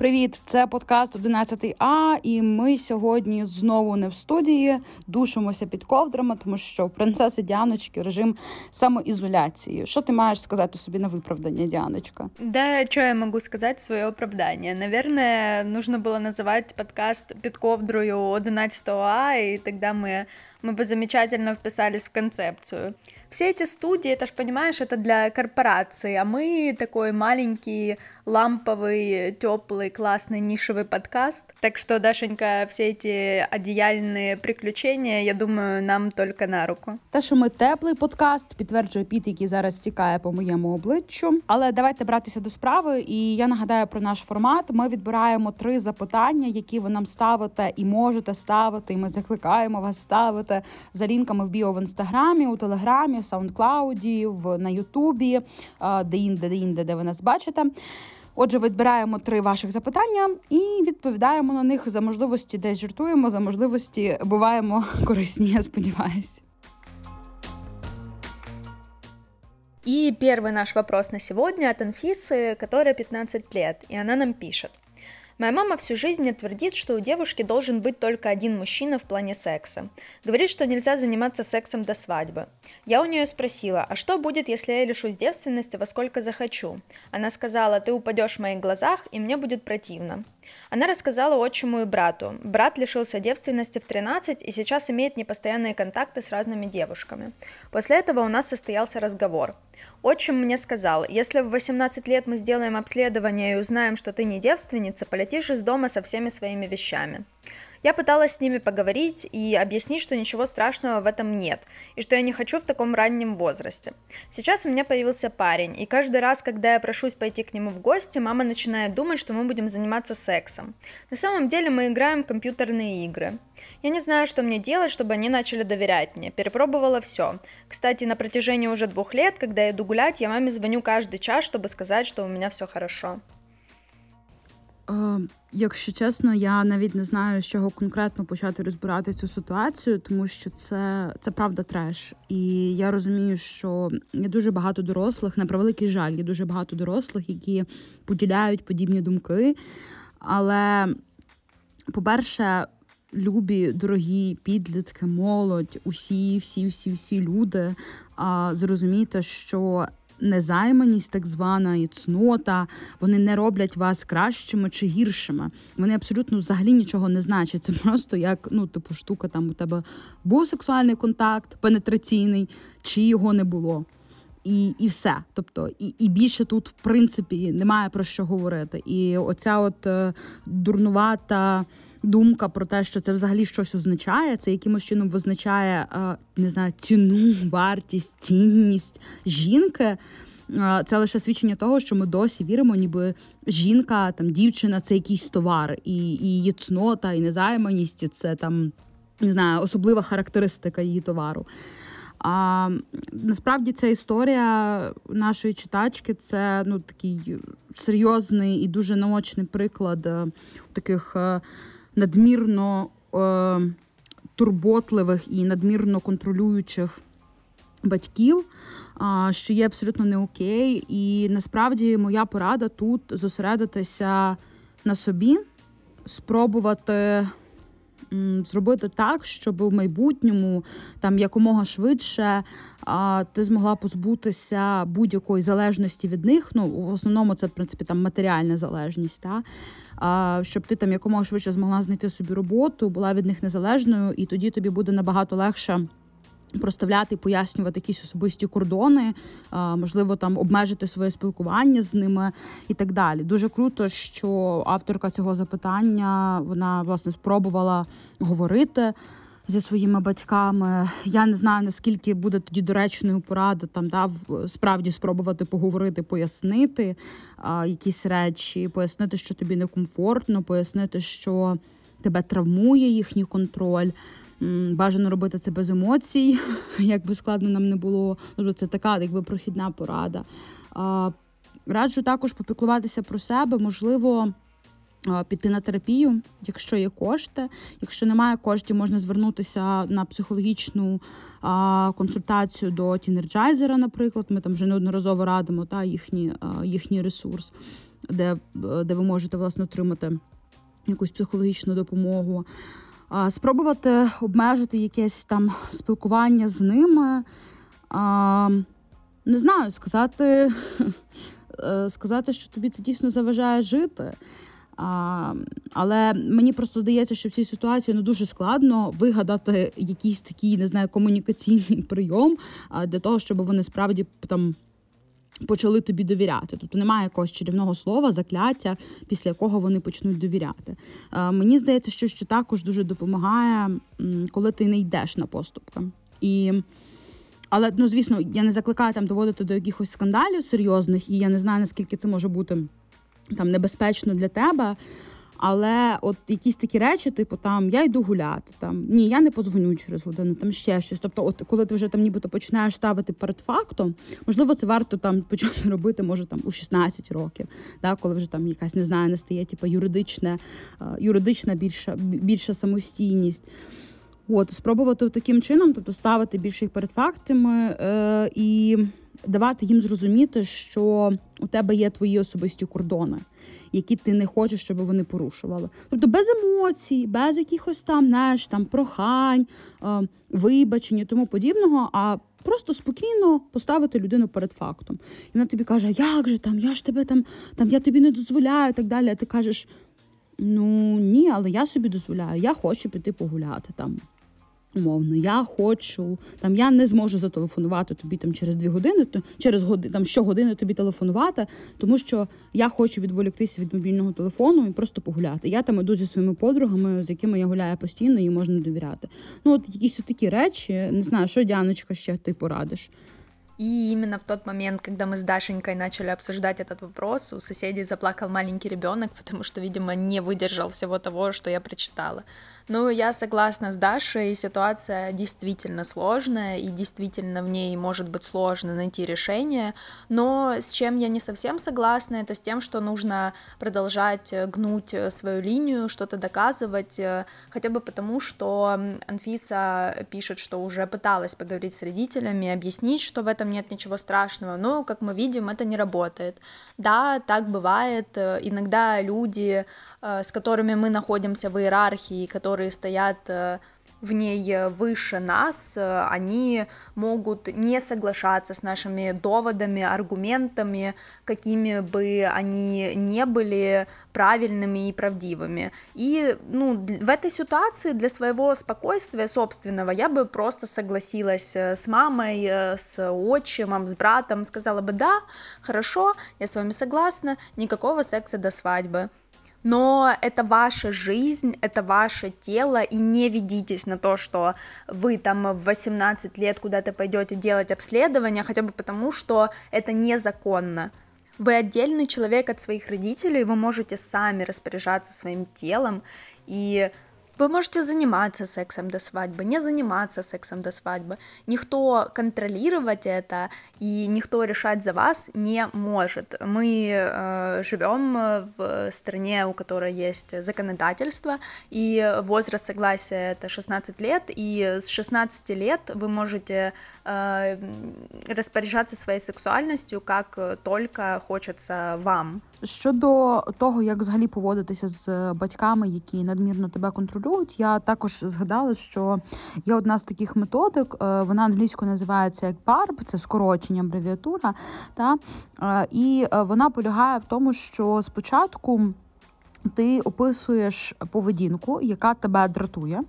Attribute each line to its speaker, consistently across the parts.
Speaker 1: Привіт, це подкаст 11 А. І ми сьогодні знову не в студії, душимося під ковдрами, тому що принцеси Діаночки режим самоізоляції. Що ти маєш сказати собі на виправдання, Діаночка?
Speaker 2: Да, що я можу сказати своє оправдання? Наверное, нужно було називати подкаст під ковдрою 11 А, і тоді ми мы бы замечательно вписались в концепцию. Все эти студии, это ж, понимаешь, это для корпорации, а мы такой маленький, ламповый, теплый, классный, нишевый подкаст. Так что, Дашенька, все эти одеяльные приключения, я думаю, нам только на руку.
Speaker 1: Те, що ми теплий подкаст, підтверджує піт, який зараз стікає по моєму обличчю. Але давайте братися до справи. І я нагадаю про наш формат. Ми відбираємо три запитання, які ви нам ставите і можете ставити. І ми закликаємо вас ставити знаходите за лінками в біо в інстаграмі, у телеграмі, в саундклауді, в на Ютубі, де-інде, де-інде, де ви нас бачите. Отже, відбираємо три ваших запитання і відповідаємо на них за можливості, десь жартуємо, за можливості буваємо корисні, я сподіваюся.
Speaker 2: И первый наш вопрос на сегодня от Анфисы, которая 15 лет, и она нам пишет. Моя мама всю жизнь мне твердит, что у девушки должен быть только один мужчина в плане секса. Говорит, что нельзя заниматься сексом до свадьбы. Я у нее спросила, а что будет, если я лишусь девственности во сколько захочу? Она сказала, ты упадешь в моих глазах, и мне будет противно. Она рассказала отчиму и брату. Брат лишился девственности в 13 и сейчас имеет непостоянные контакты с разными девушками. После этого у нас состоялся разговор. Отчим мне сказал, если в 18 лет мы сделаем обследование и узнаем, что ты не девственница, полетишь из дома со всеми своими вещами. Я пыталась с ними поговорить и объяснить, что ничего страшного в этом нет, и что я не хочу в таком раннем возрасте. Сейчас у меня появился парень, и каждый раз, когда я прошусь пойти к нему в гости, мама начинает думать, что мы будем заниматься сексом. На самом деле мы играем в компьютерные игры. Я не знаю, что мне делать, чтобы они начали доверять мне. Перепробовала все. Кстати, на протяжении уже двух лет, когда я иду гулять, я маме звоню каждый час, чтобы сказать, что у меня все хорошо.
Speaker 1: Е, якщо чесно, я навіть не знаю, з чого конкретно почати розбирати цю ситуацію, тому що це це правда треш. І я розумію, що є дуже багато дорослих, на превеликий жаль, є дуже багато дорослих, які поділяють подібні думки. Але, по-перше, любі, дорогі підлітки, молодь, усі, всі, всі, всі люди, зрозумійте, що незайманість, так звана і цнота, вони не роблять вас кращими чи гіршими. Вони абсолютно взагалі нічого не значать. Це просто як ну, типу, штука там у тебе був сексуальний контакт, пенетраційний, чи його не було. І і все. Тобто, і і більше тут, в принципі, немає про що говорити. І оця от е, дурнувата думка про те, що це взагалі щось означає, це якимось чином визначає е, не знаю, ціну, вартість, цінність жінки. Е, це лише свідчення того, що ми досі віримо, ніби жінка, там дівчина це якийсь товар, і і її цнота, і незайманість це там не знаю, особлива характеристика її товару. А насправді ця історія нашої читачки це ну такий серйозний і дуже наочний приклад е, таких надмірно е, турботливих і надмірно контролюючих батьків, е, що є абсолютно не окей. І насправді моя порада тут зосередитися на собі, спробувати зробити так, щоб в майбутньому там якомога швидше ти змогла позбутися будь-якої залежності від них. Ну в основному це в принципі там матеріальна залежність, та щоб ти там якомога швидше змогла знайти собі роботу, була від них незалежною, і тоді тобі буде набагато легше. Проставляти, пояснювати якісь особисті кордони, можливо, там обмежити своє спілкування з ними і так далі. Дуже круто, що авторка цього запитання вона власне спробувала говорити зі своїми батьками. Я не знаю наскільки буде тоді доречною порада там да, справді спробувати поговорити, пояснити а, якісь речі, пояснити, що тобі некомфортно, пояснити, що тебе травмує їхній контроль. Бажано робити це без емоцій, як би складно нам не було. Тобто це така, якби прохідна порада. Раджу також попіклуватися про себе, можливо. Піти на терапію, якщо є кошти. Якщо немає коштів, можна звернутися на психологічну а, консультацію до тінерджайзера, наприклад. Ми там вже неодноразово радимо та їхні, а, їхній ресурс. де, де ви можете власне отримати якусь психологічну допомогу. Спробувати обмежити якесь там спілкування з ними. Не знаю, сказати, е, сказати, що тобі це дійсно заважає жити. Але мені просто здається, що в цій ситуації ну, дуже складно вигадати якийсь такий, не знаю, комунікаційний прийом для того, щоб вони справді там. Почали тобі довіряти. Тобто немає якогось чарівного слова, закляття, після якого вони почнуть довіряти. Е, мені здається, що ще також дуже допомагає, коли ти не йдеш на поступки. І але ну звісно, я не закликаю там доводити до якихось скандалів серйозних, і я не знаю наскільки це може бути там небезпечно для тебе. Але от якісь такі речі, типу там я йду гуляти, там ні, я не подзвоню через годину, там ще щось. Тобто, от коли ти вже там нібито починаєш ставити перед фактом, можливо, це варто там почати робити, може там у 16 років, да, коли вже там якась не знаю, не стає, типу, юридична, юридична більша більша самостійність. От, спробувати таким чином, тобто ставити більше їх перед фактами е, і давати їм зрозуміти, що у тебе є твої особисті кордони, які ти не хочеш, щоб вони порушували. Тобто без емоцій, без якихось там знаєш, там прохань, е, вибачення, тому подібного. а Просто спокійно поставити людину перед фактом. І вона тобі каже, як же там, я ж тебе там, там я тобі не дозволяю і так далі. А ти кажеш: ну ні, але я собі дозволяю, я хочу піти погуляти там. Умовно, я хочу, там я не зможу зателефонувати тобі там через дві години, то через годину там щогодини тобі телефонувати, тому що я хочу відволіктися від мобільного телефону і просто погуляти. Я там іду зі своїми подругами, з якими я гуляю постійно, і можна довіряти. Ну от якісь такі речі, не знаю, що Дяночка ще ти порадиш.
Speaker 2: И именно в тот момент, когда мы с Дашенькой начали обсуждать этот вопрос, у соседей заплакал маленький ребенок, потому что, видимо, не выдержал всего того, что я прочитала. Ну, я согласна с Дашей, ситуация действительно сложная, и действительно в ней может быть сложно найти решение, но с чем я не совсем согласна, это с тем, что нужно продолжать гнуть свою линию, что-то доказывать, хотя бы потому, что Анфиса пишет, что уже пыталась поговорить с родителями, объяснить, что в этом нет ничего страшного, но, как мы видим, это не работает. Да, так бывает, иногда люди, э, с которыми мы находимся в иерархии, которые стоят э, в ней выше нас, э, они могут не соглашаться с нашими доводами, аргументами, какими бы они не были правильными и правдивыми. И ну, в этой ситуации для своего спокойствия собственного я бы просто согласилась э, с мамой, э, с отчимом, с братом, сказала бы, да, хорошо, я с вами согласна, никакого секса до свадьбы но это ваша жизнь, это ваше тело, и не ведитесь на то, что вы там в 18 лет куда-то пойдете делать обследование, хотя бы потому, что это незаконно. Вы отдельный человек от своих родителей, вы можете сами распоряжаться своим телом, и Вы можете заниматься сексом до свадьбы, не заниматься сексом до свадьбы. Никто контролировать это и никто решать за вас не может. Мы э, живем в стране, у которой есть законодательство, и возраст согласия это 16 лет, и с 16 лет вы можете э, распоряжаться своей сексуальностью как только хочется вам.
Speaker 1: Щодо того, як взагалі поводитися з батьками, які надмірно тебе контролюють, я також згадала, що є одна з таких методик, е, вона англійською називається як PARP, це скорочення абревіатура, та е, і е, вона полягає в тому, що спочатку ти описуєш поведінку, яка тебе дратує.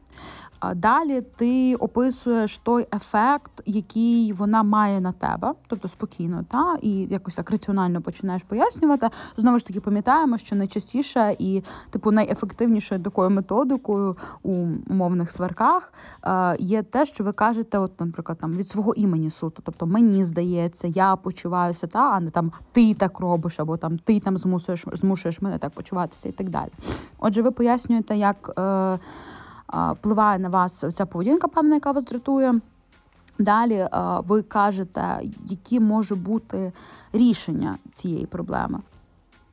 Speaker 1: Далі ти описуєш той ефект, який вона має на тебе, тобто спокійно, та і якось так раціонально починаєш пояснювати. Знову ж таки, пам'ятаємо, що найчастіше і типу найефективнішою такою методикою у умовних сварках є те, що ви кажете, от, наприклад, там від свого імені суто, тобто мені здається, я почуваюся, та а не там ти так робиш, або там ти там змусуєш змушуєш мене так почуватися, і так далі. Отже, ви пояснюєте, як. Е, впливає на вас ця поведінка, певна, яка вас дратує. Далі ви кажете, які може бути рішення цієї проблеми.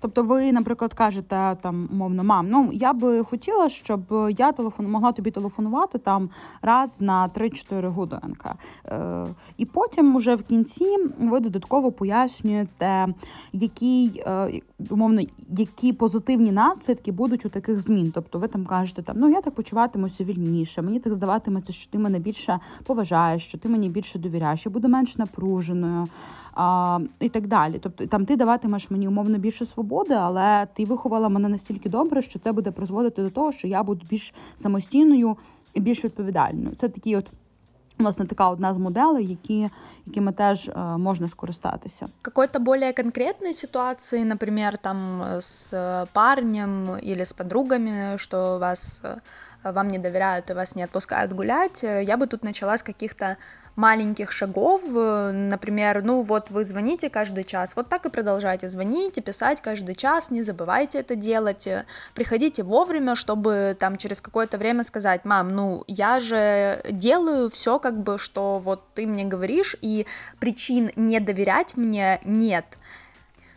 Speaker 1: Тобто, ви, наприклад, кажете там, мовно, мам, ну я би хотіла, щоб я телефон могла тобі телефонувати там раз на 3-4 годинки. Е, І потім, уже в кінці, ви додатково пояснюєте, які е, умовно, які позитивні наслідки будуть у таких змін. Тобто, ви там кажете, там ну я так почуватимуся вільніше, мені так здаватиметься, що ти мене більше поважаєш, що ти мені більше довіряєш, що буду менш напруженою а, і так далі. Тобто там ти даватимеш мені умовно більше свободи, але ти виховала мене настільки добре, що це буде призводити до того, що я буду більш самостійною і більш відповідальною. Це такі от. Власне, така одна з моделей, які, якими теж е, можна скористатися.
Speaker 2: Какой-то более конкретной ситуации, например, там с парнем или с подругами, что вас, вам не доверяют и вас не отпускают гулять, я бы тут начала с каких-то маленьких шагов, э, например, ну вот вы звоните каждый час, вот так и продолжайте звонить и писать каждый час, не забывайте это делать, э, приходите вовремя, чтобы там через какое-то время сказать, мам, ну я же делаю все как бы, что вот ты мне говоришь, и причин не доверять мне нет.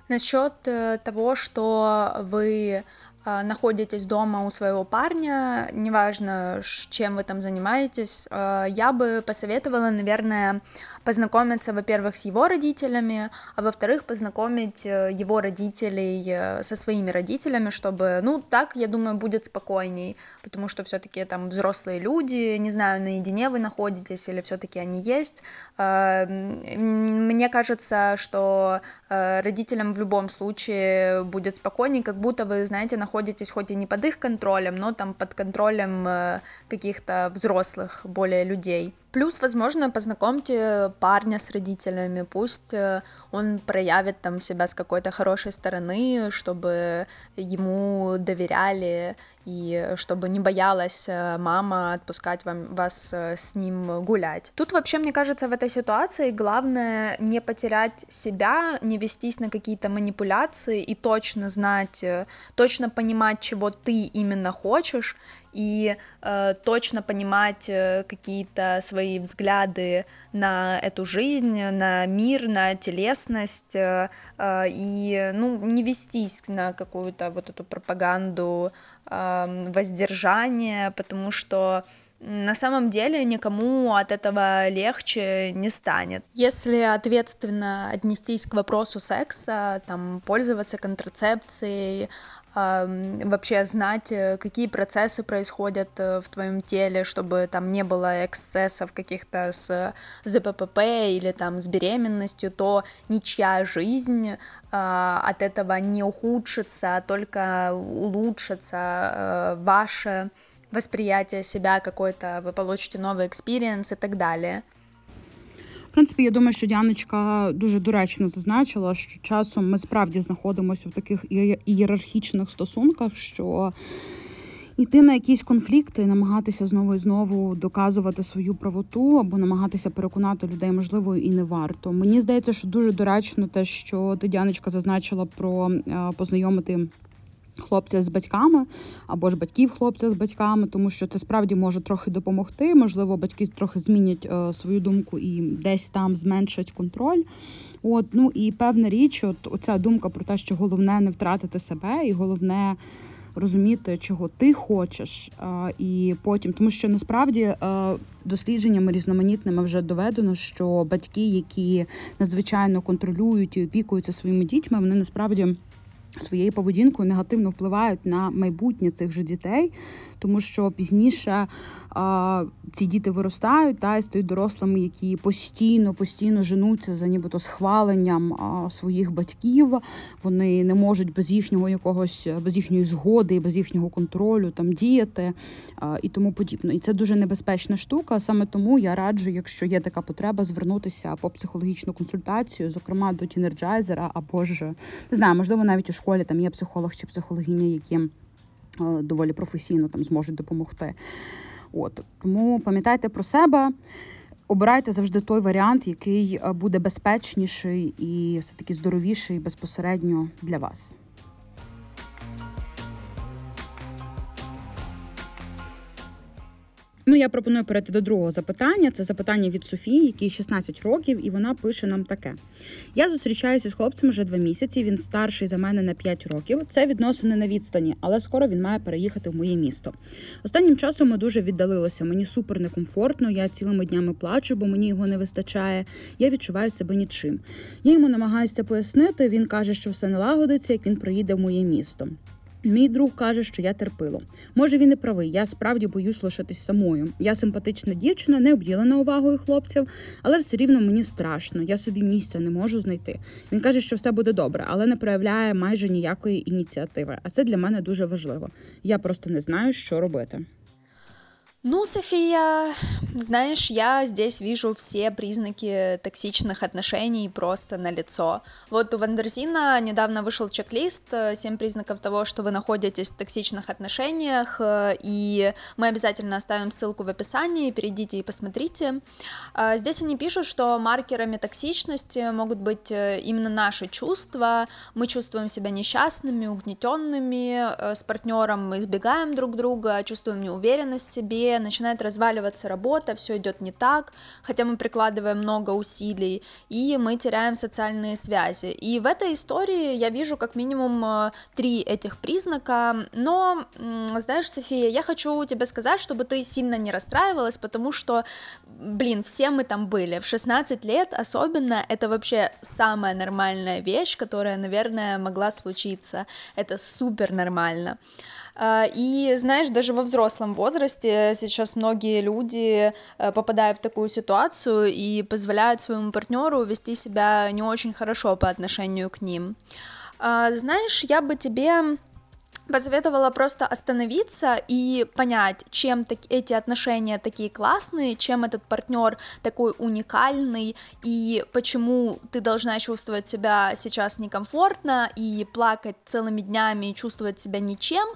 Speaker 2: Насчет э, того, что вы находитесь дома у своего парня, неважно, чем вы там занимаетесь, а, я бы посоветовала, наверное, познакомиться, во-первых, с его родителями, а во-вторых, познакомить э, его родителей э, со своими родителями, чтобы, ну, так, я думаю, будет спокойней, потому что все-таки там взрослые люди, не знаю, наедине вы находитесь или все-таки они есть. Мне кажется, что э, родителям в любом случае будет спокойней, как будто вы, знаете, находитесь находитесь хоть и не под их контролем, но там под контролем э, каких-то взрослых более людей. Плюс, возможно, познакомьте парня с родителями, пусть э, он проявит там себя с какой-то хорошей стороны, чтобы ему доверяли и чтобы не боялась э, мама отпускать вам, вас э, с ним гулять. Тут вообще, мне кажется, в этой ситуации главное не потерять себя, не вестись на какие-то манипуляции и точно знать, точно понимать, чего ты именно хочешь, и э, точно понимать э, какие-то свои взгляды на эту жизнь, на мир, на телесность, э, э, и ну, не вестись на какую-то вот эту пропаганду э, воздержания, потому что на самом деле никому от этого легче не станет. Если ответственно отнестись к вопросу секса, там, пользоваться контрацепцией, вообще знать, э, какие процессы происходят э, в твоем теле, чтобы там не было эксцессов каких-то с ЗППП или там с беременностью, то ничья жизнь а, от этого не ухудшится, а только улучшится э, ваше восприятие себя какой-то, вы получите новый экспириенс и так далее.
Speaker 1: В принципі, я думаю, що Діаночка дуже доречно зазначила, що часом ми справді знаходимося в таких ієрархічних стосунках, що йти на якісь конфлікти, намагатися знову і знову доказувати свою правоту або намагатися переконати людей, можливо, і не варто. Мені здається, що дуже доречно те, що ти Діаночка зазначила про е, познайомити хлопця з батьками або ж батьків хлопця з батьками, тому що це справді може трохи допомогти. Можливо, батьки трохи змінять е, свою думку і десь там зменшать контроль. От, ну і певна річ, от оця думка про те, що головне не втратити себе, і головне розуміти, чого ти хочеш, е, і потім, тому що насправді е, дослідженнями різноманітними вже доведено, що батьки, які надзвичайно контролюють і опікуються своїми дітьми, вони насправді своєю поведінкою негативно впливають на майбутнє цих же дітей, тому що пізніше ці діти виростають та і стають дорослими, які постійно, постійно женуться за нібито схваленням своїх батьків. Вони не можуть без їхнього якогось, без їхньої згоди, без їхнього контролю там діяти і тому подібне. І це дуже небезпечна штука. Саме тому я раджу, якщо є така потреба, звернутися по психологічну консультацію, зокрема до тінерджайзера або ж не знаю, можливо, навіть у школі там є психолог чи психологиня, які доволі професійно там зможуть допомогти. От Тому пам'ятайте про себе, обирайте завжди той варіант, який е, буде безпечніший і все-таки здоровіший безпосередньо для вас. Ну, я пропоную перейти до другого запитання. Це запитання від Софії, якій 16 років, і вона пише нам таке: я зустрічаюся з хлопцем вже два місяці. Він старший за мене на 5 років. Це відносини на відстані, але скоро він має переїхати в моє місто. Останнім часом ми дуже віддалилися. Мені супер некомфортно. Я цілими днями плачу, бо мені його не вистачає. Я відчуваю себе нічим. Я йому намагаюся пояснити. Він каже, що все налагодиться, як він приїде в моє місто. Мій друг каже, що я терпило. Може, він і правий. Я справді боюсь лишитись самою. Я симпатична дівчина, не обділена увагою хлопців, але все рівно мені страшно. Я собі місця не можу знайти. Він каже, що все буде добре, але не проявляє майже ніякої ініціативи. А це для мене дуже важливо. Я просто не знаю, що робити.
Speaker 2: Ну, София, знаешь, я здесь вижу все признаки токсичных отношений просто на лицо. Вот у Вандерзина недавно вышел чек-лист «7 признаков того, что вы находитесь в токсичных отношениях», и мы обязательно оставим ссылку в описании, перейдите и посмотрите. А, здесь они пишут, что маркерами токсичности могут быть э, именно наши чувства, мы чувствуем себя несчастными, угнетенными, э, с партнером мы избегаем друг друга, чувствуем неуверенность в себе, начинает разваливаться работа, все идет не так, хотя мы прикладываем много усилий, и мы теряем социальные связи. И в этой истории я вижу как минимум э, три этих признака, но, знаешь, София, я хочу тебе сказать, чтобы ты сильно не расстраивалась, потому что, блин, все мы там были, в 16 лет особенно, это вообще самая нормальная вещь, которая, наверное, могла случиться, это супер нормально. А, и знаешь, даже во взрослом возрасте сейчас многие люди э, попадают в такую ситуацию и позволяют своему партнеру вести себя не очень хорошо по отношению к ним. А, знаешь, я бы тебе посоветовала просто остановиться и понять, чем так, эти отношения такие классные, чем этот партнер такой уникальный, и почему ты должна чувствовать себя сейчас некомфортно и плакать целыми днями и чувствовать себя ничем,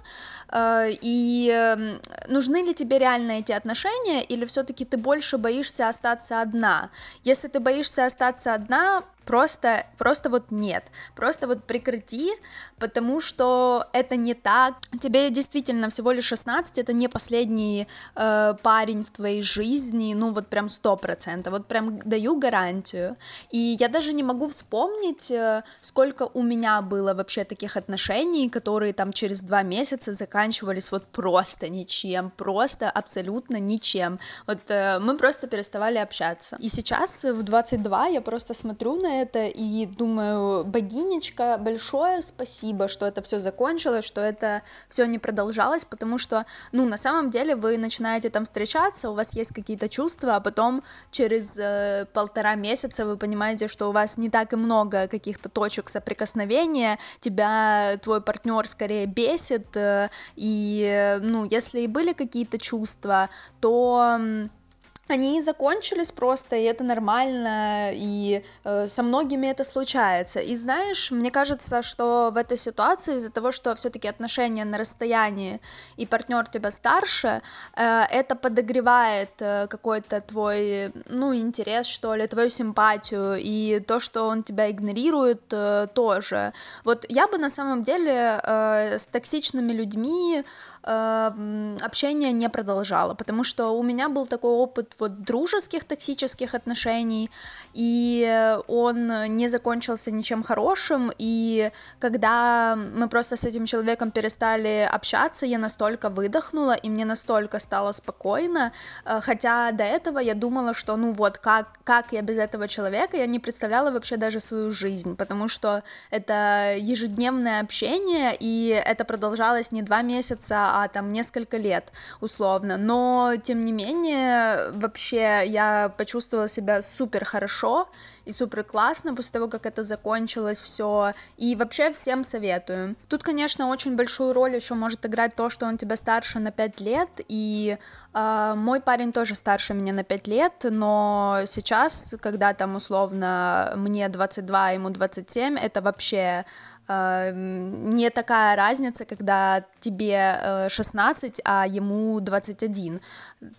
Speaker 2: э, и эм, нужны ли тебе реально эти отношения, или все-таки ты больше боишься остаться одна. Если ты боишься остаться одна, просто, просто вот нет, просто вот прекрати, потому что это не так, тебе действительно всего лишь 16, это не последний э, парень в твоей жизни, ну вот прям сто процентов, вот прям даю гарантию, и я даже не могу вспомнить, э, сколько у меня было вообще таких отношений, которые там через два месяца заканчивались вот просто ничем, просто абсолютно ничем, вот э, мы просто переставали общаться, и сейчас в 22 я просто смотрю на это и думаю, богинечка, большое спасибо, что это все закончилось, что это все не продолжалось, потому что, ну, на самом деле вы начинаете там встречаться, у вас есть какие-то чувства, а потом через э, полтора месяца вы понимаете, что у вас не так и много каких-то точек соприкосновения, тебя твой партнер скорее бесит, э, и, э, ну, если и были какие-то чувства, то они закончились просто, и это нормально, и э, со многими это случается. И знаешь, мне кажется, что в этой ситуации из-за того, что все-таки отношения на расстоянии и партнер тебя старше, э, это подогревает э, какой-то твой, ну, интерес, что ли, твою симпатию, и то, что он тебя игнорирует, э, тоже. Вот я бы на самом деле э, с токсичными людьми общение не продолжала, потому что у меня был такой опыт вот дружеских токсических отношений, и он не закончился ничем хорошим, и когда мы просто с этим человеком перестали общаться, я настолько выдохнула, и мне настолько стало спокойно, э, хотя до этого я думала, что ну вот, как, как я без этого человека, я не представляла вообще даже свою жизнь, потому что это ежедневное общение, и это продолжалось не два месяца, а там несколько лет условно, но тем не менее вообще я почувствовала себя супер хорошо и супер классно после того, как это закончилось все, и вообще всем советую. Тут, конечно, очень большую роль еще может играть то, что он тебя старше на 5 лет, и э, мой парень тоже старше меня на 5 лет, но сейчас, когда там условно мне 22, ему 27, это вообще не такая разница, когда тебе 16, э, а ему 21.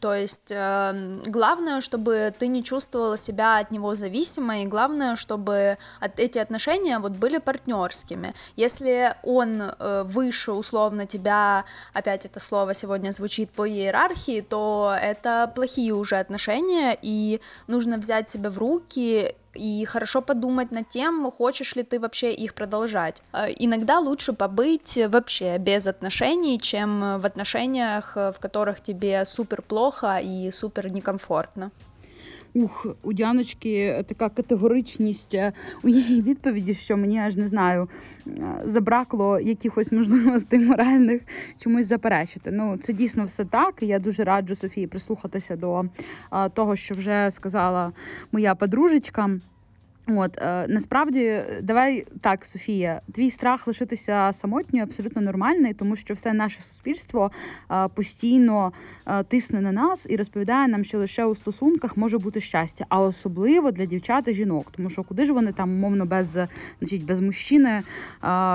Speaker 2: То есть э, главное, чтобы ты не чувствовала себя от него зависимой, и главное, чтобы эти отношения вот были партнерскими. Если он выше условно тебя, опять это слово сегодня звучит по иерархии, то это плохие уже отношения, и нужно взять себя в руки и хорошо подумать над тем, хочешь ли ты вообще их продолжать. Э, иногда лучше побыть вообще без отношений, чем в отношениях, в которых тебе супер плохо и супер некомфортно.
Speaker 1: Ух, у Дяночки така категоричність е, у її відповіді, що мені аж не знаю, е, забракло якихось можливостей моральних чомусь заперечити. Ну, це дійсно все так. Я дуже раджу Софії прислухатися до е, того, що вже сказала моя подружечка. От е, насправді, давай так, Софія, твій страх лишитися самотньою абсолютно нормальний, тому що все наше суспільство е, постійно е, тисне на нас і розповідає нам, що лише у стосунках може бути щастя, а особливо для дівчат і жінок. Тому що куди ж вони там умовно без значить, без мужчини, е,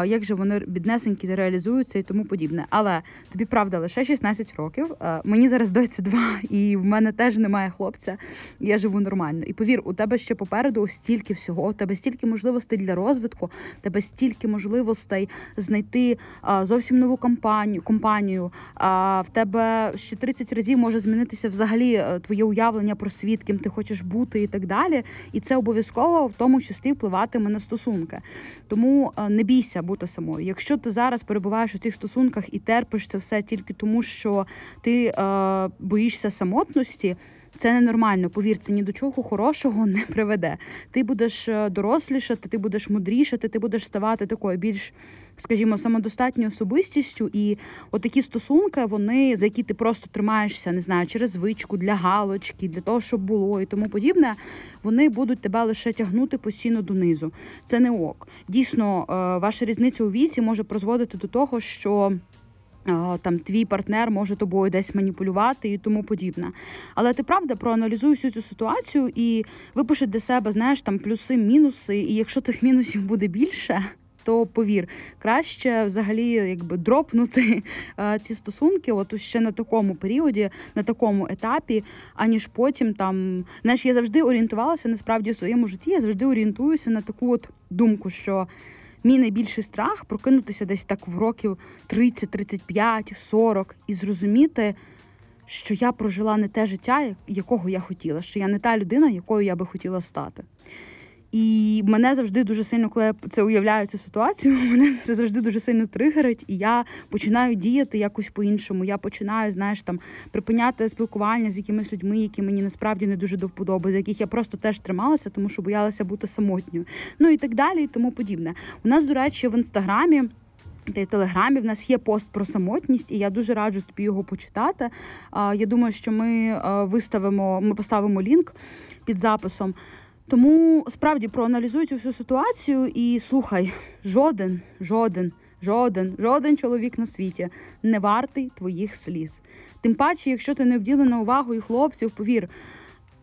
Speaker 1: як же вони біднесенькі реалізуються і тому подібне. Але тобі правда лише 16 років. Е, мені зараз 22, і в мене теж немає хлопця. Я живу нормально. І повір, у тебе ще попереду стільки всього. У тебе стільки можливостей для розвитку, тебе стільки можливостей знайти а, зовсім нову компанію. компанію. А в тебе ще 30 разів може змінитися взагалі е, твоє уявлення про світ, ким ти хочеш бути і так далі. І це обов'язково в тому числі впливатиме на стосунки. Тому е, не бійся бути самою. Якщо ти зараз перебуваєш у цих стосунках і терпиш це все тільки тому, що ти е, боїшся самотності. Це ненормально. Повір, це ні до чого хорошого не приведе. Ти будеш е, дорослішати, ти будеш мудрішати, ти будеш ставати такою більш, скажімо, самодостатньою особистістю. І отакі стосунки, вони за які ти просто тримаєшся, не знаю, через звичку для галочки, для того, щоб було і тому подібне. Вони будуть тебе лише тягнути постійно донизу. Це не ок. Дійсно, е, ваша різниця у віці може призводити до того, що там твій партнер може тобою десь маніпулювати і тому подібне. Але ти правда проаналізуй всю цю ситуацію і випиши для себе, знаєш, там плюси, мінуси. І якщо тих мінусів буде більше, то повір, краще взагалі якби дропнути ці стосунки, от ще на такому періоді, на такому етапі, аніж потім там. Знаєш, я завжди орієнтувалася насправді у своєму житті. Я завжди орієнтуюся на таку от думку, що. Мій найбільший страх прокинутися десь так в років 30, 35, 40 і зрозуміти, що я прожила не те життя, якого я хотіла, що я не та людина, якою я би хотіла стати. І мене завжди дуже сильно, коли я це уявляю цю ситуацію, мене це завжди дуже сильно тригерить, і я починаю діяти якось по-іншому. Я починаю, знаєш, там припиняти спілкування з якимись людьми, які мені насправді не дуже до вподоби, з яких я просто теж трималася, тому що боялася бути самотньою. Ну і так далі, і тому подібне. У нас, до речі, в інстаграмі. Та й телеграмі в нас є пост про самотність, і я дуже раджу тобі його почитати. Я думаю, що ми виставимо, ми поставимо лінк під записом. Тому справді проаналізуй цю всю ситуацію і слухай, жоден, жоден, жоден, жоден чоловік на світі не вартий твоїх сліз. Тим паче, якщо ти не обділена увагою хлопців, повір.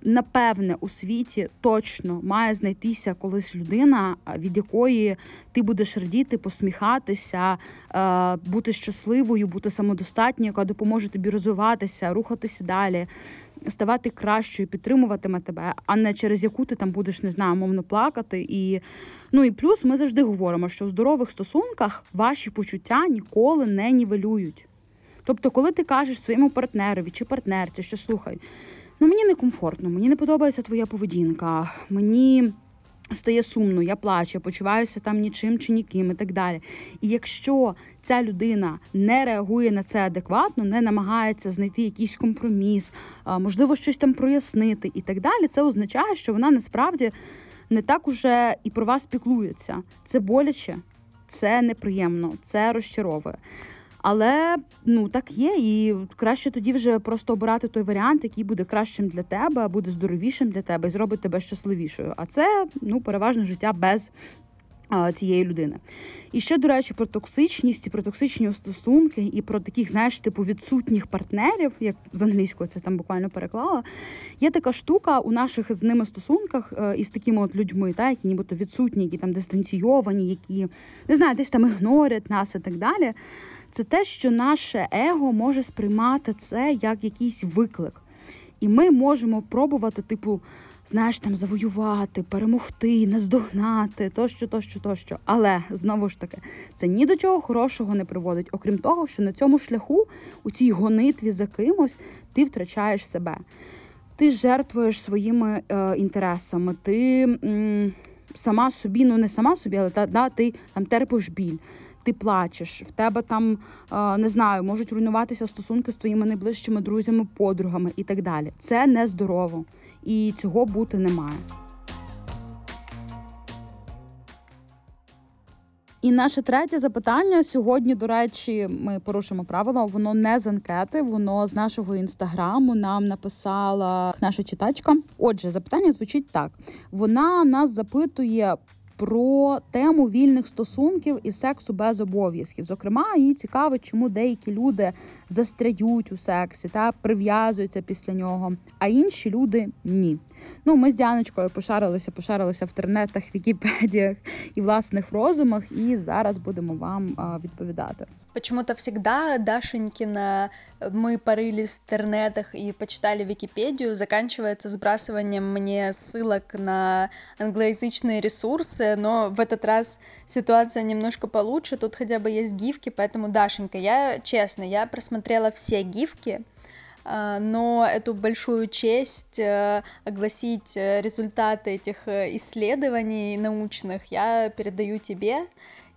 Speaker 1: Напевне, у світі точно має знайтися колись людина, від якої ти будеш радіти, посміхатися, е, бути щасливою, бути самодостатньою, яка допоможе тобі розвиватися, рухатися далі ставати кращою, підтримуватиме тебе, а не через яку ти там будеш, не знаю, мовно плакати. І ну і плюс ми завжди говоримо, що в здорових стосунках ваші почуття ніколи не нівелюють. Тобто, коли ти кажеш своєму партнерові чи партнерці, що слухай, ну мені не комфортно, мені не подобається твоя поведінка, мені стає сумно, я плачу, я почуваюся там нічим чи ніким і так далі. І якщо ця людина не реагує на це адекватно, не намагається знайти якийсь компроміс, можливо, щось там прояснити і так далі, це означає, що вона насправді не так уже і про вас піклується. Це боляче, це неприємно, це розчаровує. Але ну так є, і краще тоді вже просто обирати той варіант, який буде кращим для тебе, буде здоровішим для тебе і зробить тебе щасливішою. А це ну переважно життя без цієї людини. І ще, до речі, про токсичність, і про токсичні стосунки, і про таких, знаєш, типу відсутніх партнерів, як з англійською це там буквально переклала. Є така штука у наших з ними стосунках е, із такими от людьми, та, які нібито відсутні, які там дистанційовані, які не знаю, десь там ігнорять нас і так далі. Це те, що наше его може сприймати це як якийсь виклик. І ми можемо пробувати, типу, знаєш, там завоювати, перемогти, наздогнати, тощо, тощо, тощо. Але знову ж таки, це ні до чого хорошого не приводить, окрім того, що на цьому шляху, у цій гонитві за кимось, ти втрачаєш себе. Ти жертвуєш своїми е, інтересами, ти м, сама собі, ну не сама собі, але та, да, ти там терпиш біль. Ти плачеш, в тебе там е, не знаю, можуть руйнуватися стосунки з твоїми найближчими друзями, подругами і так далі. Це нездорово і цього бути не має. І наше третє запитання сьогодні, до речі, ми порушимо правила. Воно не з анкети, воно з нашого інстаграму. Нам написала наша читачка. Отже, запитання звучить так: вона нас запитує про тему вільних стосунків і сексу без обов'язків. Зокрема, їй цікаво, чому деякі люди застряють у сексі та прив'язуються після нього, а інші люди ні. Ну, ми з Діаночкою пошарилися, пошарилися в тернетах, Вікіпедіях і власних розумах, і зараз будемо вам відповідати.
Speaker 2: Почему-то всегда Дашенькина «Мы порылись в интернетах и почитали Википедию» заканчивается сбрасыванием мне ссылок на англоязычные ресурсы, но в этот раз ситуация немножко получше, тут хотя бы есть гифки, поэтому, Дашенька, я, честно, я просмотрела все гифки, а, но эту большую честь э, огласить э, результаты этих э, исследований научных я передаю тебе.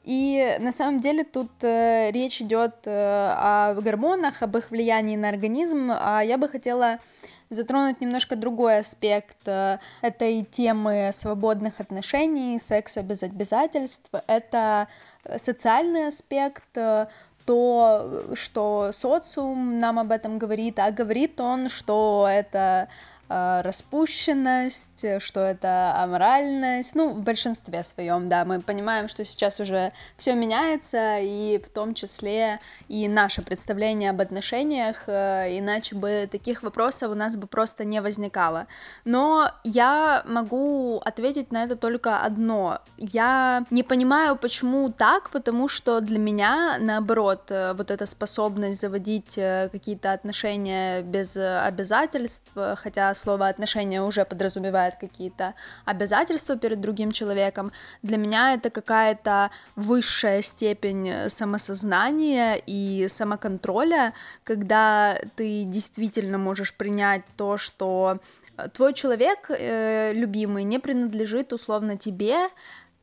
Speaker 2: И на самом деле тут э, речь идет э, о гормонах, об их влиянии на организм, а я бы хотела затронуть немножко другой аспект э, этой темы свободных отношений, секса без обязательств. Это социальный аспект, э, то, что социум нам об этом говорит, а говорит он, что это распущенность, что это аморальность, ну, в большинстве своем, да, мы понимаем, что сейчас уже все меняется, и в том числе и наше представление об отношениях, э, иначе бы таких вопросов у нас бы просто не возникало. Но я могу ответить на это только одно. Я не понимаю, почему так, потому что для меня, наоборот, э, вот эта способность заводить какие-то отношения без обязательств, хотя слово отношения уже подразумевает какие-то обязательства перед другим человеком. Для меня это какая-то высшая степень самосознания и самоконтроля, когда ты действительно можешь принять то, что твой человек э, любимый не принадлежит условно тебе,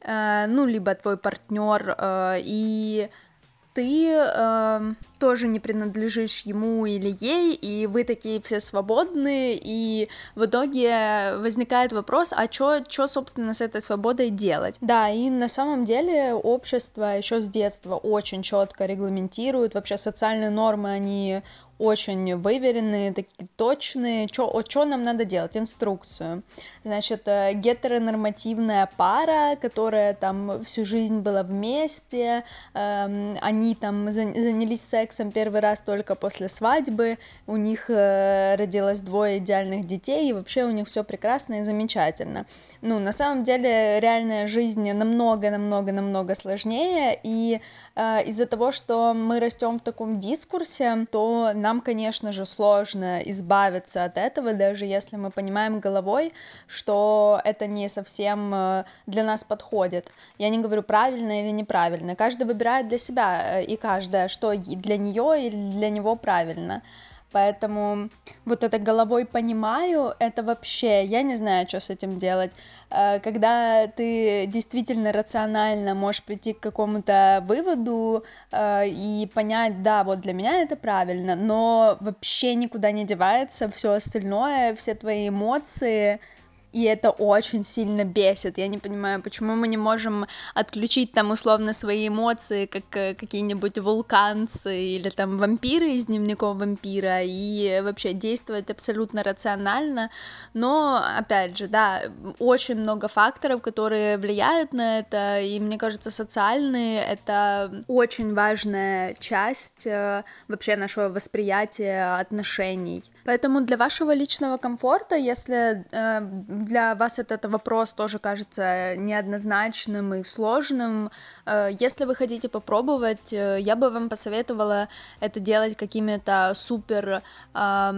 Speaker 2: э, ну, либо твой партнер, э, и ты э, тоже не принадлежишь ему или ей, и вы такие все свободные, и в итоге возникает вопрос, а что, собственно, с этой свободой делать? Да, и на самом деле общество еще с детства очень четко регламентирует, вообще социальные нормы, они очень выверенные, такие точные. Что нам надо делать? Инструкцию. Значит, э, гетеронормативная пара, которая там всю жизнь была вместе, э, они там занялись сексом первый раз только после свадьбы, у них э, родилось двое идеальных детей, и вообще у них все прекрасно и замечательно. Ну, на самом деле, реальная жизнь намного-намного-намного сложнее, и э, из-за того, что мы растем в таком дискурсе, то нам, конечно же, сложно избавиться от этого, даже если мы понимаем головой, что это не совсем э, для нас подходит. Я не говорю правильно или неправильно. Каждый выбирает для себя э, и каждая, что для нее или для него правильно. Поэтому вот это головой понимаю, это вообще, я не знаю, что с этим делать. Э, когда ты действительно рационально можешь прийти к какому-то выводу э, и понять, да, вот для меня это правильно, но вообще никуда не девается все остальное, все твои эмоции, и это очень сильно бесит. Я не понимаю, почему мы не можем отключить там условно свои эмоции, как э, какие-нибудь вулканцы или там вампиры из дневников вампира, и вообще действовать абсолютно рационально. Но, опять же, да, очень много факторов, которые влияют на это, и мне кажется, социальные — это очень важная часть э, вообще нашего восприятия отношений. Поэтому для вашего личного комфорта, если э, для вас этот вопрос тоже кажется неоднозначным и сложным, э, если вы хотите попробовать, э, я бы вам посоветовала это делать какими-то супер э,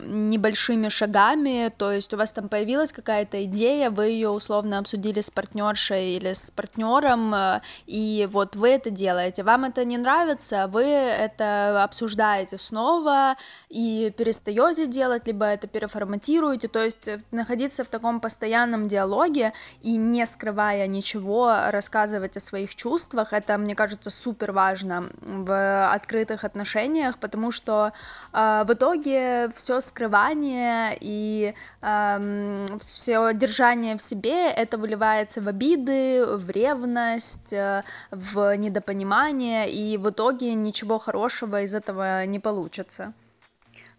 Speaker 2: небольшими шагами, то есть у вас там появилась какая-то идея, вы ее условно обсудили с партнершей или с партнером, э, и вот вы это делаете. Вам это не нравится, вы это обсуждаете снова и перестаете делать, либо это переформатируете, то есть находиться в таком постоянном диалоге и не скрывая ничего, рассказывать о своих чувствах, это, мне кажется, супер важно в открытых отношениях, потому что э, в итоге все скрывание и э, все держание в себе, это выливается в обиды, в ревность, э, в недопонимание, и в итоге ничего хорошего из этого не получится.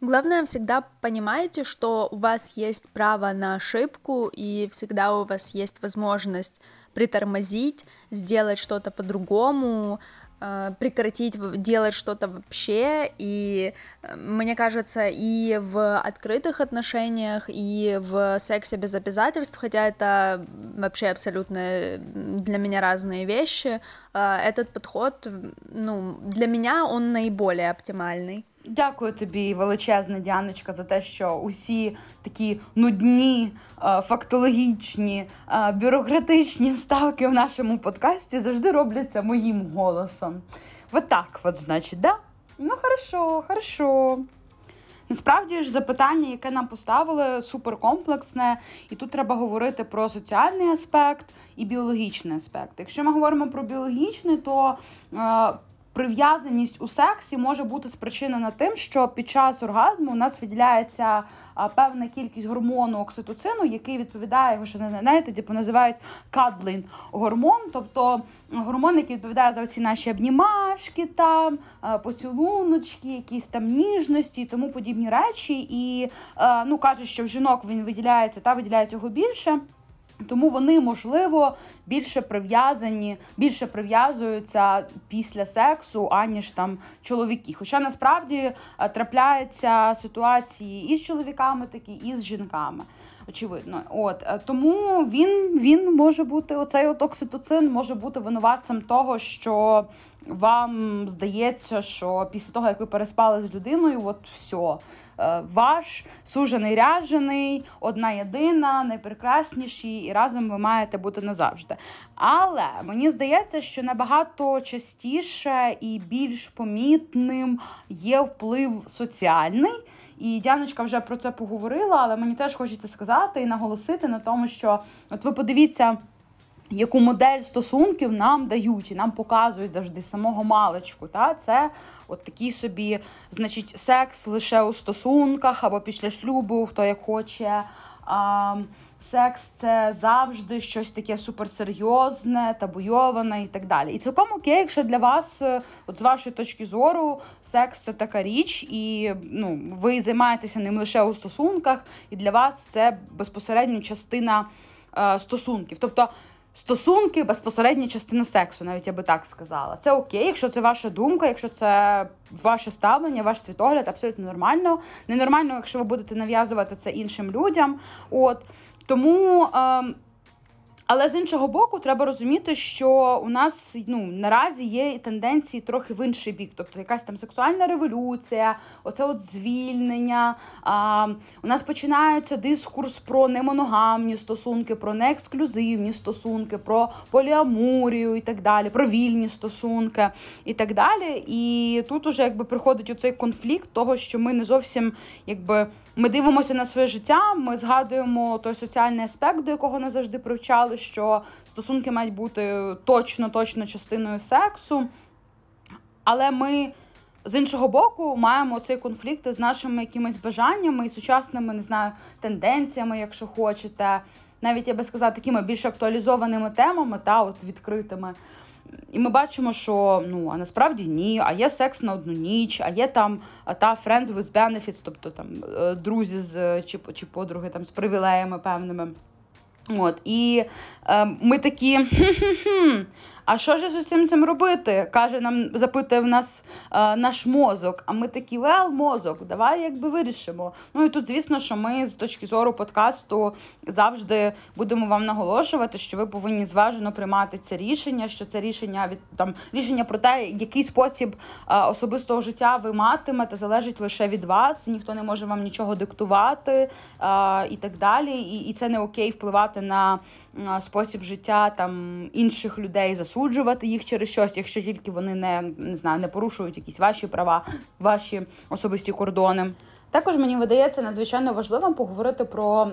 Speaker 2: Главное, всегда понимайте, что у вас есть право на ошибку, и всегда у вас есть возможность притормозить, сделать что-то по-другому, э, прекратить делать что-то вообще, и э, мне кажется, и в открытых отношениях, и в сексе без обязательств, хотя это вообще абсолютно для меня разные вещи, э, этот подход, ну, для меня он наиболее оптимальный.
Speaker 1: Дякую тобі, величезна Діаночка, за те, що усі такі нудні, е, фактологічні, е, бюрократичні вставки в нашому подкасті завжди робляться моїм голосом. Вот так от, значить, да? Ну, хорошо, хорошо. Насправді ж запитання, яке нам поставили, суперкомплексне, і тут треба говорити про соціальний аспект і біологічний аспект. Якщо ми говоримо про біологічний, то е, прив'язаність у сексі може бути спричинена тим, що під час оргазму у нас виділяється певна кількість гормону окситоцину, який відповідає, його що не знаєте, типу називають кадлин гормон, тобто гормон, який відповідає за всі наші обнімашки, там поцілуночки, якісь там ніжності і тому подібні речі. І ну кажуть, що в жінок він виділяється та виділяється його більше. Тому вони, можливо, більше прив'язані, більше прив'язуються після сексу, аніж там чоловіки. Хоча насправді е, трапляються ситуації і з чоловіками, такі, і з жінками. Очевидно, от е, тому він він може бути оцей от окситоцин може бути винуватцем того, що вам здається, що після того, як ви переспали з людиною, от все. Ваш сужений ряжений, одна єдина, найпрекрасніші, і разом ви маєте бути назавжди. Але мені здається, що набагато частіше і більш помітним є вплив соціальний. І Дяночка вже про це поговорила, але мені теж хочеться сказати і наголосити на тому, що от ви подивіться. Яку модель стосунків нам дають і нам показують завжди самого маличку. Та? Це от такий собі, значить, секс лише у стосунках або після шлюбу, хто як хоче. А, Секс це завжди щось таке суперсерйозне, табуйоване і так далі. І цілком окей, якщо для вас, е, от з вашої точки зору, секс це така річ, і ну, ви займаєтеся ним лише у стосунках, і для вас це безпосередньо частина е, стосунків. Тобто стосунки безпосередня частина сексу, навіть я би так сказала. Це окей, якщо це ваша думка, якщо це ваше ставлення, ваш світогляд, абсолютно нормально. Ненормально, якщо ви будете нав'язувати це іншим людям. От тому. Е, але з іншого боку, треба розуміти, що у нас ну наразі є тенденції трохи в інший бік, тобто якась там сексуальна революція, оце от звільнення. А, У нас починається дискурс про немоногамні стосунки, про неексклюзивні стосунки, про поліамурію і так далі, про вільні стосунки і так далі. І тут уже якби приходить оцей конфлікт того, що ми не зовсім якби. Ми дивимося на своє життя, ми згадуємо той соціальний аспект, до якого нас завжди привчали, що стосунки мають бути точно-точно частиною сексу. Але ми з іншого боку, маємо цей конфлікт з нашими якимись бажаннями і сучасними, не знаю, тенденціями, якщо хочете. Навіть я би сказала, такими більш актуалізованими темами, та от відкритими. І ми бачимо, що ну а насправді ні, а є секс на одну ніч, а є там та friends with benefits, тобто там е, друзі з чи чи подруги там з привілеями певними. От, І е, ми такі. хм-хм-хм, а що ж з усім цим робити? Каже, нам запитує в нас е, наш мозок. А ми такі вел, мозок, давай якби вирішимо. Ну і тут, звісно, що ми з точки зору подкасту завжди будемо вам наголошувати, що ви повинні зважено приймати це рішення, що це рішення від там рішення про те, який спосіб е, особистого життя ви матимете, залежить лише від вас. Ніхто не може вам нічого диктувати е, і так далі. І, і це не окей впливати на спосіб життя там інших людей. за засуджувати їх через щось, якщо тільки вони не не знаю, не порушують якісь ваші права, ваші особисті кордони. Також мені видається надзвичайно важливим поговорити про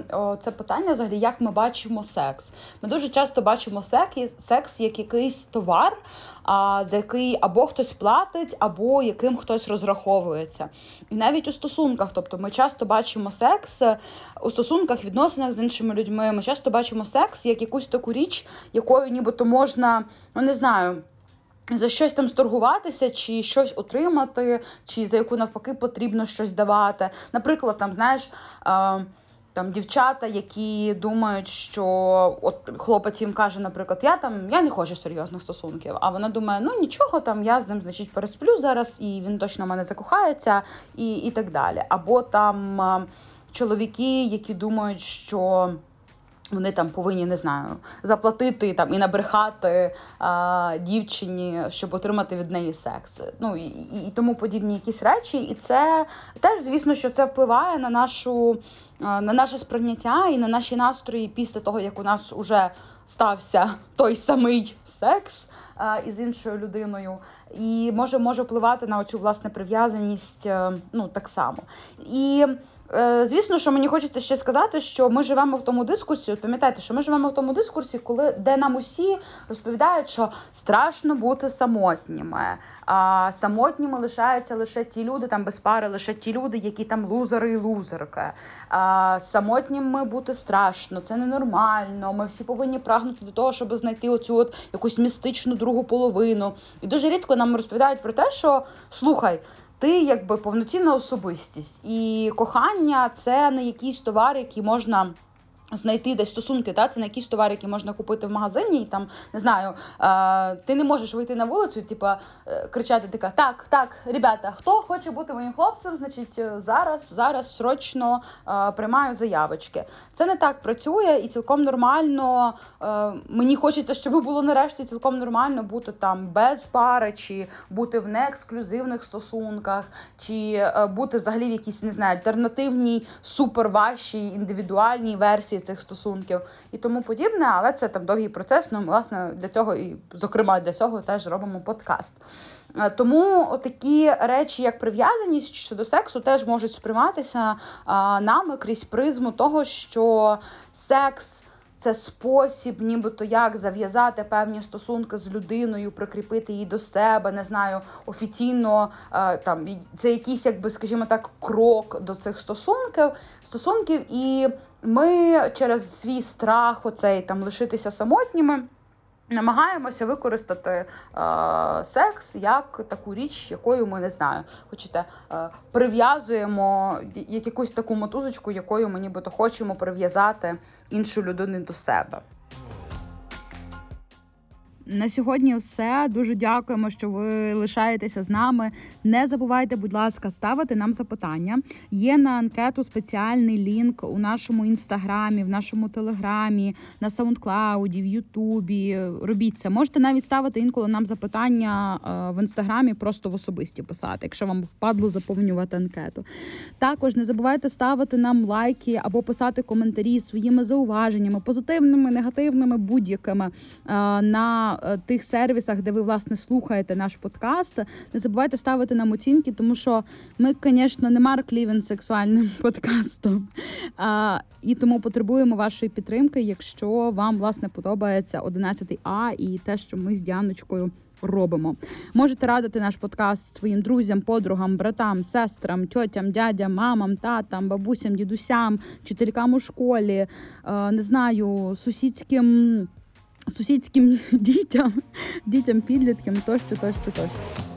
Speaker 1: це питання, взагалі, як ми бачимо секс. Ми дуже часто бачимо секс, як якийсь товар, за який або хтось платить, або яким хтось розраховується. І навіть у стосунках, тобто ми часто бачимо секс у стосунках, відносинах з іншими людьми. Ми часто бачимо секс як якусь таку річ, якою нібито можна, ну не знаю. За щось там сторгуватися, чи щось отримати, чи за яку навпаки потрібно щось давати. Наприклад, там, знаєш, е, там дівчата, які думають, що от хлопець їм каже, наприклад, я там я не хочу серйозних стосунків. А вона думає, ну нічого, там я з ним, значить, пересплю зараз, і він точно в мене закохається, і, і так далі. Або там чоловіки, які думають, що. Вони там повинні не знаю заплатити там і набрехати а, дівчині, щоб отримати від неї секс. Ну і, і, тому подібні якісь речі. І це теж, звісно, що це впливає на нашу на наше сприйняття і на наші настрої після того, як у нас уже стався той самий секс а, із іншою людиною, і може може впливати на оцю власне прив'язаність е, ну так само. І звісно, що мені хочеться ще сказати, що ми живемо в тому дискурсі. Пам'ятайте, що ми живемо в тому дискурсі, коли де нам усі розповідають, що страшно бути самотніми. А самотніми лишаються лише ті люди, там без пари, лише ті люди, які там лузери і лузерки. А самотніми бути страшно, це ненормально. Ми всі повинні прагнути до того, щоб знайти оцю от якусь містичну другу половину. І дуже рідко нам розповідають про те, що слухай ти якби повноцінна особистість, і кохання це не якийсь товар, який можна. Знайти десь стосунки, та це не якісь товари, які можна купити в магазині, і там не знаю, е, ти не можеш вийти на вулицю, типа е, кричати: така так, так, ребята, хто хоче бути моїм хлопцем, значить е, зараз, зараз срочно е, приймаю заявочки. Це не так працює, і цілком нормально. Е, мені хочеться, щоб було нарешті цілком нормально бути там без пари, чи бути в неексклюзивних стосунках, чи е, бути взагалі в якійсь не знаю, альтернативній супер вашій індивідуальній версії цих стосунків і тому подібне, але це там довгий процес. Ну, власне, для цього і, зокрема, для цього теж робимо подкаст. Е, тому такі речі, як прив'язаність щодо сексу, теж можуть сприйматися нами крізь призму того, що секс. Це спосіб, нібито як зав'язати певні стосунки з людиною, прикріпити її до себе, не знаю, офіційно е, там це якийсь, якби, скажімо так, крок до цих стосунків, стосунків, і ми через свій страх, оцей там лишитися самотніми. Намагаємося використати е, секс як таку річ, якою ми не знаю, хочете е, прив'язуємо як якусь таку мотузочку, якою ми нібито хочемо прив'язати іншу людину до себе. На сьогодні все. Дуже дякуємо, що ви лишаєтеся з нами. Не забувайте, будь ласка, ставити нам запитання. Є на анкету спеціальний лінк у нашому інстаграмі, в нашому телеграмі, на саундклауді, в Ютубі. Робіть це. Можете навіть ставити інколи нам запитання е, в інстаграмі, просто в особисті писати, якщо вам впадло заповнювати анкету. Також не забувайте ставити нам лайки або писати коментарі своїми зауваженнями, позитивними, негативними, будь-якими е, на тих сервісах, де ви власне слухаєте наш подкаст. Не забувайте ставити нам оцінки, тому що ми, звісно, не Марк Лівен сексуальним подкастом. А, І тому потребуємо вашої підтримки, якщо вам власне подобається 11 А і те, що ми з Діаночкою робимо. Можете радити наш подкаст своїм друзям, подругам, братам, сестрам, тьотям, дядям, мамам, татам, бабусям, дідусям, вчителькам у школі, е, не знаю, сусідським. Сусідським дітям, дітям, підліткам тощо, тощо, тощо.